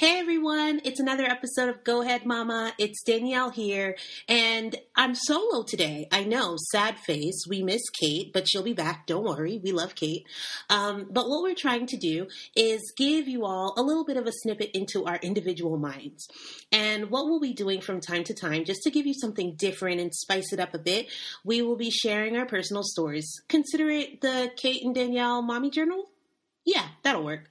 Hey everyone, it's another episode of Go Ahead Mama. It's Danielle here, and I'm solo today. I know, sad face. We miss Kate, but she'll be back. Don't worry, we love Kate. Um, but what we're trying to do is give you all a little bit of a snippet into our individual minds. And what we'll be doing from time to time, just to give you something different and spice it up a bit, we will be sharing our personal stories. Consider it the Kate and Danielle Mommy Journal yeah, that'll work.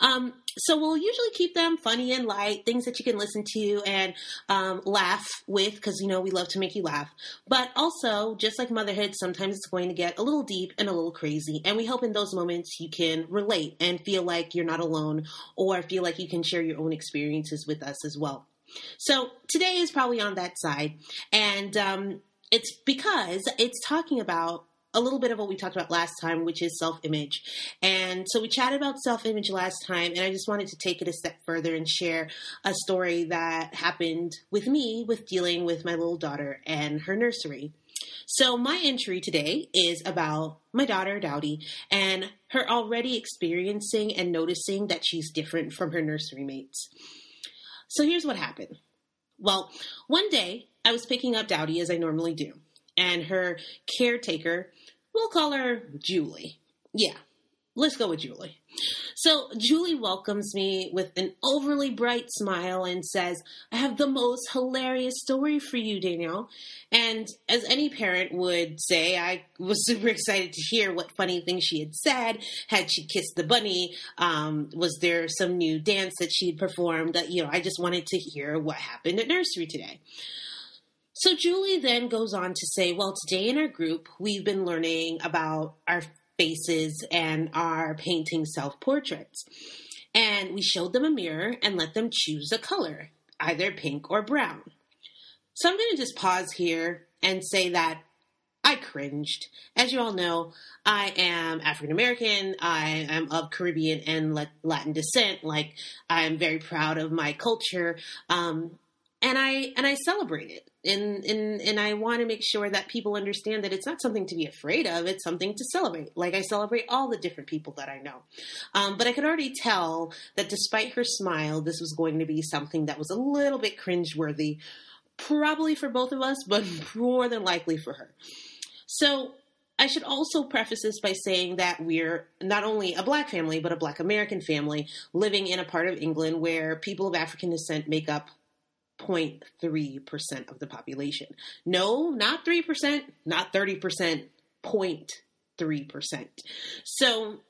Um, so we'll usually keep them funny and light, things that you can listen to and um, laugh with, because you know we love to make you laugh. But also, just like motherhood, sometimes it's going to get a little deep and a little crazy, and we hope in those moments you can relate and feel like you're not alone, or feel like you can share your own experiences with us as well. So today is probably on that side, and um, it's because it's talking about a little bit of what we talked about last time, which is self image. And so we chatted about self image last time, and I just wanted to take it a step further and share a story that happened with me with dealing with my little daughter and her nursery. So, my entry today is about my daughter, Dowdy, and her already experiencing and noticing that she's different from her nursery mates. So, here's what happened. Well, one day I was picking up Dowdy as I normally do, and her caretaker We'll call her Julie. Yeah, let's go with Julie. So Julie welcomes me with an overly bright smile and says, I have the most hilarious story for you, Danielle. And as any parent would say, I was super excited to hear what funny things she had said. Had she kissed the bunny? Um, was there some new dance that she'd performed? That you know, I just wanted to hear what happened at nursery today. So Julie then goes on to say, well, today in our group, we've been learning about our faces and our painting self portraits. And we showed them a mirror and let them choose a color, either pink or brown. So I'm going to just pause here and say that I cringed. As you all know, I am African American. I am of Caribbean and Latin descent. Like I am very proud of my culture, um, and I and I celebrate it and and and I want to make sure that people understand that it's not something to be afraid of. It's something to celebrate. Like I celebrate all the different people that I know. Um, but I could already tell that despite her smile, this was going to be something that was a little bit cringeworthy, probably for both of us, but more than likely for her. So I should also preface this by saying that we're not only a black family, but a black American family living in a part of England where people of African descent make up 0.3% of the population. No, not 3%, not 30%, 0.3%. So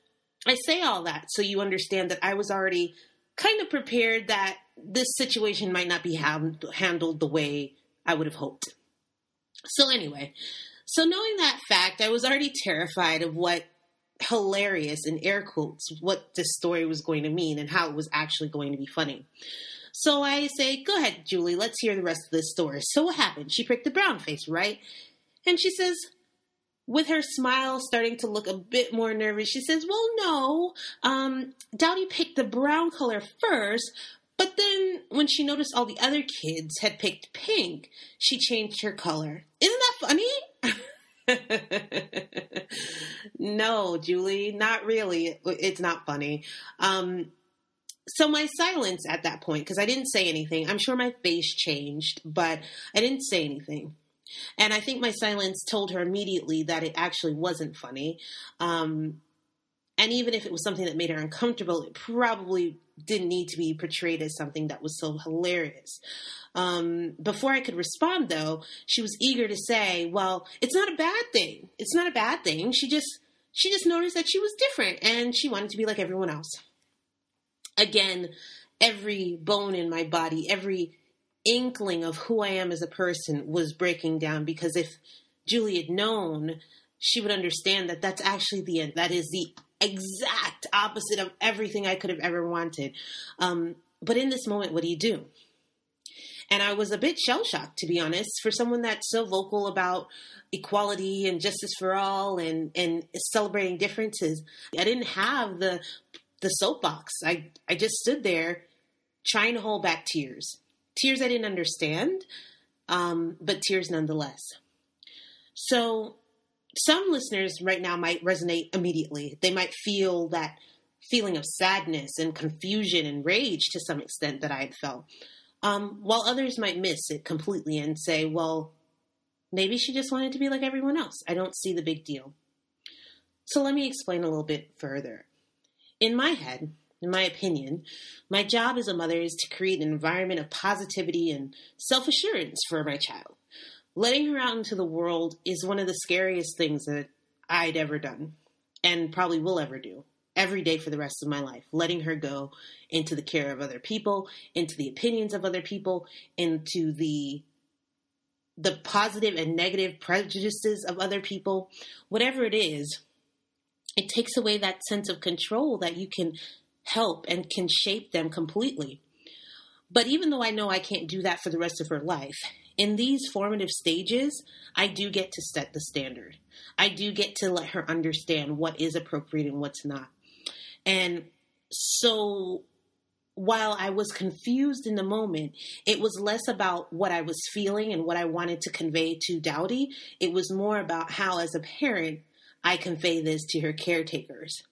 I say all that so you understand that I was already kind of prepared that this situation might not be handled the way I would have hoped. So, anyway, so knowing that fact, I was already terrified of what hilarious in air quotes what this story was going to mean and how it was actually going to be funny. So I say, Go ahead, Julie, let's hear the rest of this story. So what happened? She pricked the brown face, right? And she says, with her smile starting to look a bit more nervous, she says, Well, no. Um, Dowdy picked the brown color first, but then when she noticed all the other kids had picked pink, she changed her color. Isn't that funny? no, Julie, not really. It's not funny. Um, so my silence at that point because i didn't say anything i'm sure my face changed but i didn't say anything. And i think my silence told her immediately that it actually wasn't funny. Um, and even if it was something that made her uncomfortable it probably didn't need to be portrayed as something that was so hilarious. Um, before i could respond though she was eager to say well it's not a bad thing. It's not a bad thing. She just she just noticed that she was different and she wanted to be like everyone else again, every bone in my body, every inkling of who I am as a person was breaking down because if Julie had known, she would understand that that's actually the end. That is the exact opposite of everything I could have ever wanted. Um, but in this moment, what do you do? And I was a bit shell shocked, to be honest, for someone that's so vocal about equality and justice for all and, and celebrating differences. I didn't have the the soapbox. I, I just stood there trying to hold back tears. Tears I didn't understand, um, but tears nonetheless. So, some listeners right now might resonate immediately. They might feel that feeling of sadness and confusion and rage to some extent that I had felt. Um, while others might miss it completely and say, well, maybe she just wanted to be like everyone else. I don't see the big deal. So let me explain a little bit further. In my head, in my opinion, my job as a mother is to create an environment of positivity and self assurance for my child. Letting her out into the world is one of the scariest things that I'd ever done and probably will ever do every day for the rest of my life, letting her go into the care of other people, into the opinions of other people, into the the positive and negative prejudices of other people, whatever it is, it takes away that sense of control that you can help and can shape them completely. But even though I know I can't do that for the rest of her life, in these formative stages, I do get to set the standard. I do get to let her understand what is appropriate and what's not. And so while I was confused in the moment, it was less about what I was feeling and what I wanted to convey to Dowdy. It was more about how, as a parent, I convey this to her caretakers.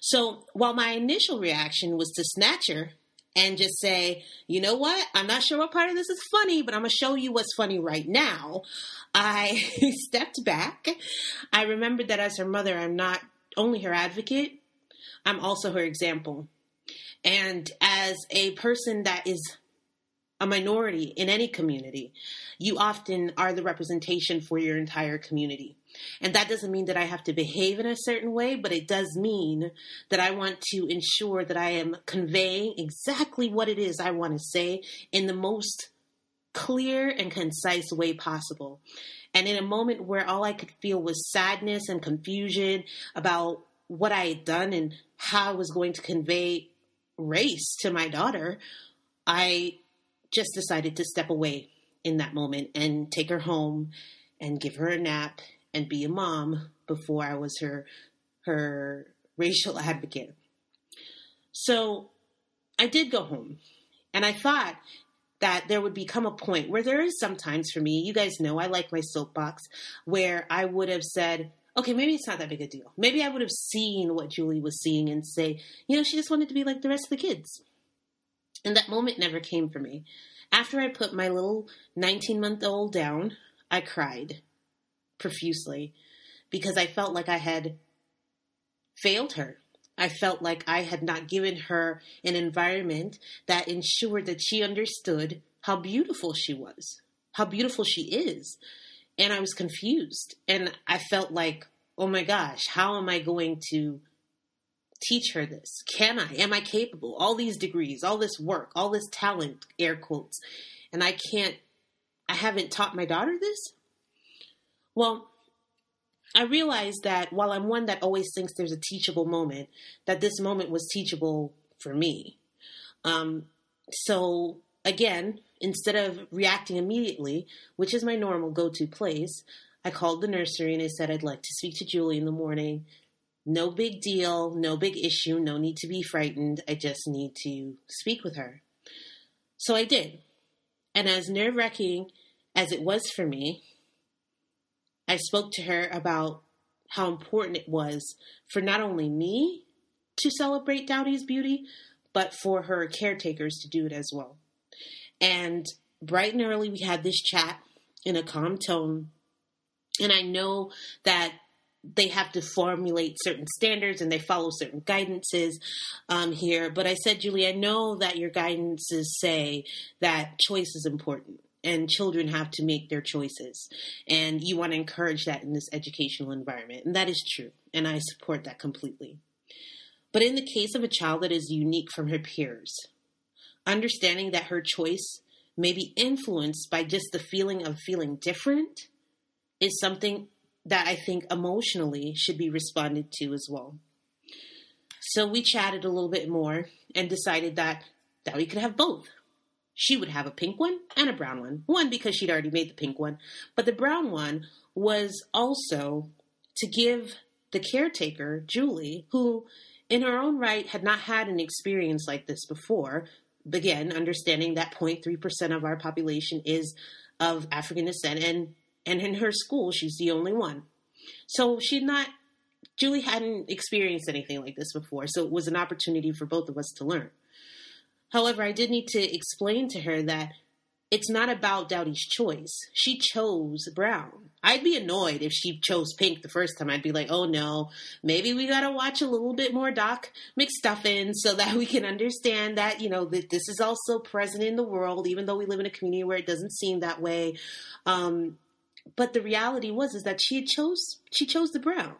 So while my initial reaction was to snatch her and just say, you know what? I'm not sure what part of this is funny, but I'm to show you what's funny right now. I stepped back. I remembered that as her mother, I'm not only her advocate, I'm also her example. And as a person that is a minority in any community, you often are the representation for your entire community. And that doesn't mean that I have to behave in a certain way, but it does mean that I want to ensure that I am conveying exactly what it is I want to say in the most clear and concise way possible. And in a moment where all I could feel was sadness and confusion about what I had done and how I was going to convey race to my daughter, I just decided to step away in that moment and take her home and give her a nap and be a mom before I was her her racial advocate. So I did go home and I thought that there would become a point where there is sometimes for me, you guys know I like my soapbox, where I would have said, okay, maybe it's not that big a deal. Maybe I would have seen what Julie was seeing and say, you know, she just wanted to be like the rest of the kids. And that moment never came for me. After I put my little 19 month old down, I cried profusely because I felt like I had failed her. I felt like I had not given her an environment that ensured that she understood how beautiful she was, how beautiful she is. And I was confused. And I felt like, oh my gosh, how am I going to teach her this? Can I? Am I capable? All these degrees, all this work, all this talent, air quotes, and I can't, I haven't taught my daughter this? Well, I realized that while I'm one that always thinks there's a teachable moment, that this moment was teachable for me. Um, so again, instead of reacting immediately, which is my normal go to place, I called the nursery and I said I'd like to speak to Julie in the morning no big deal, no big issue, no need to be frightened. I just need to speak with her. So I did. And as nerve wracking as it was for me, I spoke to her about how important it was for not only me to celebrate Dowdy's beauty, but for her caretakers to do it as well. And bright and early, we had this chat in a calm tone. And I know that they have to formulate certain standards and they follow certain guidances um, here. But I said, Julie, I know that your guidances say that choice is important and children have to make their choices. And you want to encourage that in this educational environment. And that is true. And I support that completely. But in the case of a child that is unique from her peers, understanding that her choice may be influenced by just the feeling of feeling different is something that I think emotionally should be responded to as well. So we chatted a little bit more and decided that that we could have both. She would have a pink one and a brown one. One because she'd already made the pink one, but the brown one was also to give the caretaker, Julie, who in her own right had not had an experience like this before, again, understanding that 0.3% of our population is of African descent and and in her school, she's the only one. So she'd not Julie hadn't experienced anything like this before, so it was an opportunity for both of us to learn. However, I did need to explain to her that it's not about Dowdy's choice. She chose brown. I'd be annoyed if she chose pink the first time. I'd be like, oh no, maybe we gotta watch a little bit more Doc McStuffin so that we can understand that, you know, that this is also present in the world, even though we live in a community where it doesn't seem that way. Um, but the reality was is that she chose she chose the brown.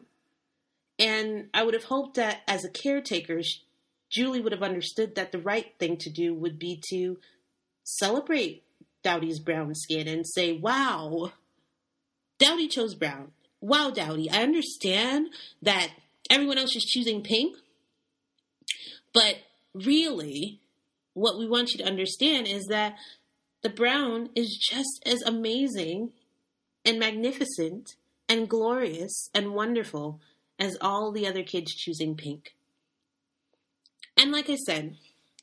And I would have hoped that as a caretaker, Julie would have understood that the right thing to do would be to celebrate Dowdy's brown skin and say, wow, Dowdy chose brown. Wow, Dowdy, I understand that everyone else is choosing pink, but really, what we want you to understand is that the brown is just as amazing and magnificent and glorious and wonderful as all the other kids choosing pink. And like I said,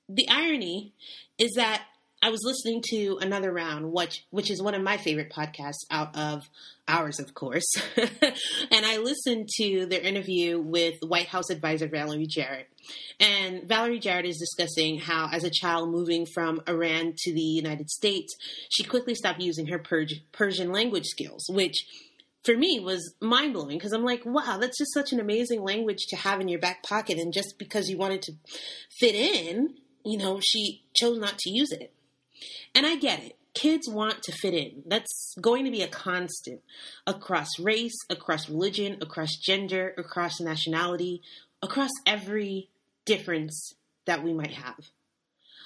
the irony is that I was listening to another round, which which is one of my favorite podcasts out of ours, of course. and I listened to their interview with White House advisor Valerie Jarrett. And Valerie Jarrett is discussing how, as a child moving from Iran to the United States, she quickly stopped using her Persian language skills, which for me was mind blowing because I'm like, wow, that's just such an amazing language to have in your back pocket. And just because you wanted to fit in, you know, she chose not to use it. And I get it. Kids want to fit in. That's going to be a constant across race, across religion, across gender, across nationality, across every difference that we might have.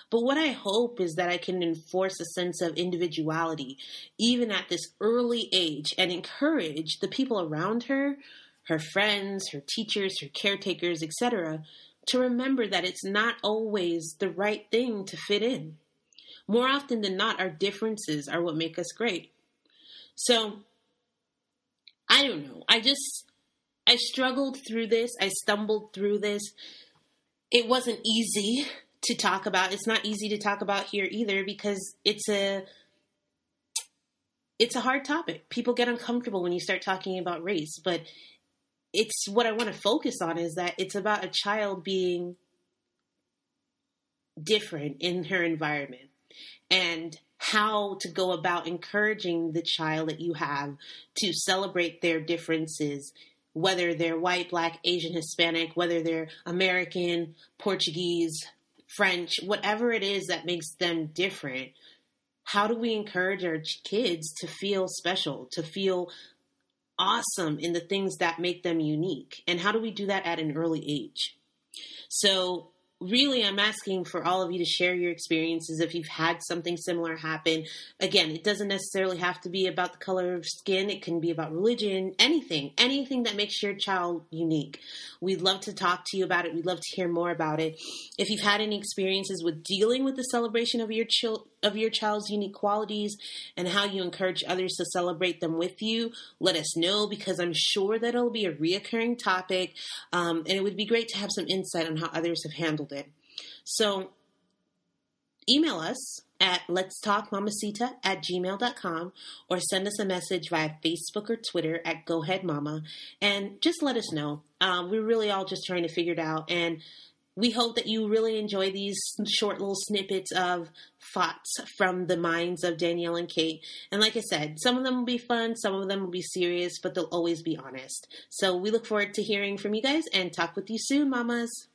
But what I hope is that I can enforce a sense of individuality even at this early age and encourage the people around her, her friends, her teachers, her caretakers, etc., to remember that it's not always the right thing to fit in. More often than not, our differences are what make us great. So, I don't know. I just, I struggled through this. I stumbled through this. It wasn't easy to talk about. It's not easy to talk about here either because it's a, it's a hard topic. People get uncomfortable when you start talking about race, but it's what I want to focus on is that it's about a child being different in her environment and how to go about encouraging the child that you have to celebrate their differences, whether they're white, black, Asian, Hispanic, whether they're American, Portuguese, French, whatever it is that makes them different. How do we encourage our kids to feel special, to feel awesome in the things that make them unique? And how do we do that at an early age? So, really i'm asking for all of you to share your experiences if you've had something similar happen. Again it doesn't necessarily have to be about the color of skin. It can be about religion anything anything that makes your child unique. We'd love to talk to you about it. We'd love to hear more about it. If you've had any experiences with dealing with the celebration of your child of your child's unique qualities and how you encourage others to celebrate them with you, let us know because I'm sure that it'll be a reoccurring topic um, and it would be great to have some insight on how others have handled it. So email us at let's talk mamacita at gmail.com or send us a message via facebook or twitter at go ahead mama. And just let us know. Um, we're really all just trying to figure it out. And we hope that you really enjoy these short little snippets of thoughts from the minds of Danielle and Kate. And like I said, some of them will be fun, some of them will be serious, but they'll always be honest. So we look forward to hearing from you guys and talk with you soon, mamas.